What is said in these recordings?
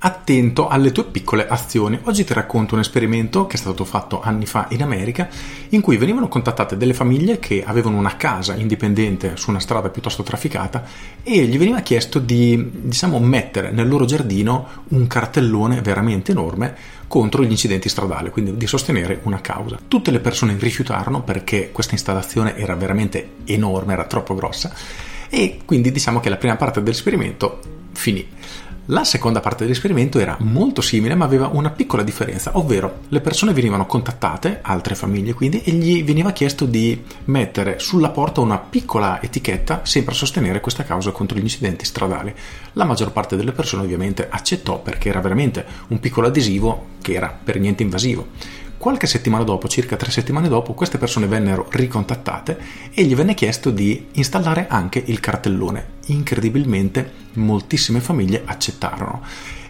Attento alle tue piccole azioni. Oggi ti racconto un esperimento che è stato fatto anni fa in America in cui venivano contattate delle famiglie che avevano una casa indipendente su una strada piuttosto trafficata e gli veniva chiesto di, diciamo, mettere nel loro giardino un cartellone veramente enorme contro gli incidenti stradali, quindi di sostenere una causa. Tutte le persone rifiutarono perché questa installazione era veramente enorme, era troppo grossa e quindi diciamo che la prima parte dell'esperimento finì. La seconda parte dell'esperimento era molto simile ma aveva una piccola differenza, ovvero le persone venivano contattate, altre famiglie quindi, e gli veniva chiesto di mettere sulla porta una piccola etichetta sempre a sostenere questa causa contro gli incidenti stradali. La maggior parte delle persone ovviamente accettò perché era veramente un piccolo adesivo che era per niente invasivo. Qualche settimana dopo, circa tre settimane dopo, queste persone vennero ricontattate e gli venne chiesto di installare anche il cartellone. Incredibilmente moltissime famiglie accettarono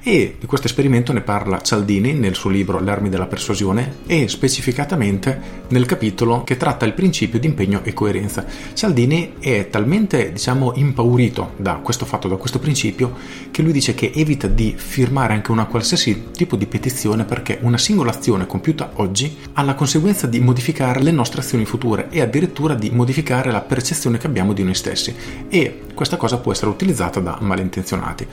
e di questo esperimento ne parla Cialdini nel suo libro Le armi della persuasione e specificatamente nel capitolo che tratta il principio di impegno e coerenza. Cialdini è talmente, diciamo, impaurito da questo fatto, da questo principio, che lui dice che evita di firmare anche una qualsiasi tipo di petizione perché una singola azione compiuta oggi ha la conseguenza di modificare le nostre azioni future e addirittura di modificare la percezione che abbiamo di noi stessi e questa cosa può essere utilizzata da malintenzionati.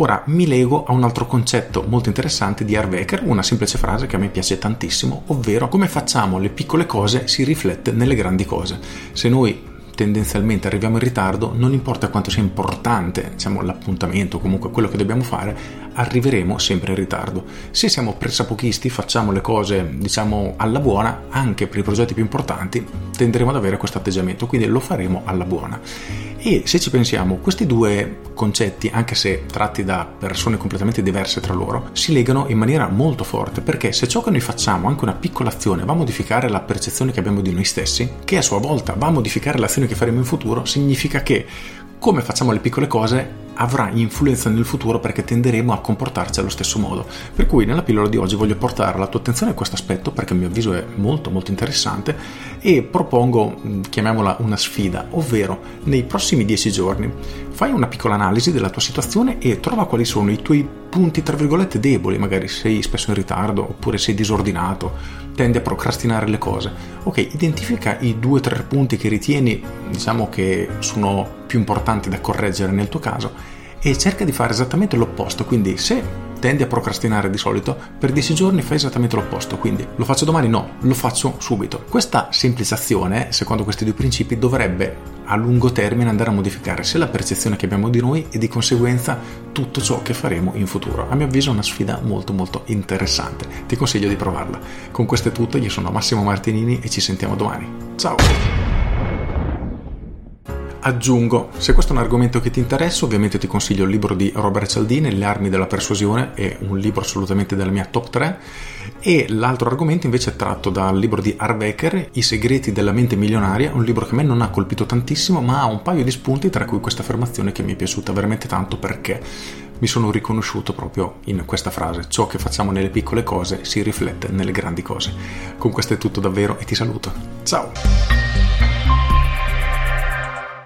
Ora mi lego a un altro concetto molto interessante di Harvecker, una semplice frase che a me piace tantissimo, ovvero come facciamo le piccole cose si riflette nelle grandi cose. Se noi tendenzialmente arriviamo in ritardo, non importa quanto sia importante diciamo, l'appuntamento, comunque quello che dobbiamo fare, arriveremo sempre in ritardo. Se siamo pressapochisti, facciamo le cose diciamo alla buona, anche per i progetti più importanti, tenderemo ad avere questo atteggiamento, quindi lo faremo alla buona. E se ci pensiamo, questi due concetti, anche se tratti da persone completamente diverse tra loro, si legano in maniera molto forte, perché se ciò che noi facciamo, anche una piccola azione, va a modificare la percezione che abbiamo di noi stessi, che a sua volta va a modificare l'azione che faremo in futuro, significa che come facciamo le piccole cose avrà influenza nel futuro perché tenderemo a comportarci allo stesso modo. Per cui nella pillola di oggi voglio portare alla tua attenzione questo aspetto perché a mio avviso è molto molto interessante e propongo, mm, chiamiamola una sfida, ovvero nei prossimi dieci giorni fai una piccola analisi della tua situazione e trova quali sono i tuoi punti tra virgolette deboli, magari sei spesso in ritardo oppure sei disordinato, tendi a procrastinare le cose. Ok, identifica i due o tre punti che ritieni, diciamo che sono più importanti da correggere nel tuo caso e cerca di fare esattamente l'opposto. Quindi se tendi a procrastinare di solito, per 10 giorni fai esattamente l'opposto, quindi lo faccio domani? No, lo faccio subito. Questa semplice azione, secondo questi due principi, dovrebbe a lungo termine andare a modificare sia la percezione che abbiamo di noi e di conseguenza tutto ciò che faremo in futuro. A mio avviso è una sfida molto molto interessante, ti consiglio di provarla. Con questo è tutto, io sono Massimo Martinini e ci sentiamo domani. Ciao! Aggiungo, se questo è un argomento che ti interessa, ovviamente ti consiglio il libro di Robert Cialdini, Le armi della persuasione, è un libro assolutamente della mia top 3, e l'altro argomento invece è tratto dal libro di Harvecker, I segreti della mente milionaria, un libro che a me non ha colpito tantissimo, ma ha un paio di spunti, tra cui questa affermazione che mi è piaciuta veramente tanto perché mi sono riconosciuto proprio in questa frase, ciò che facciamo nelle piccole cose si riflette nelle grandi cose. Con questo è tutto davvero e ti saluto. Ciao!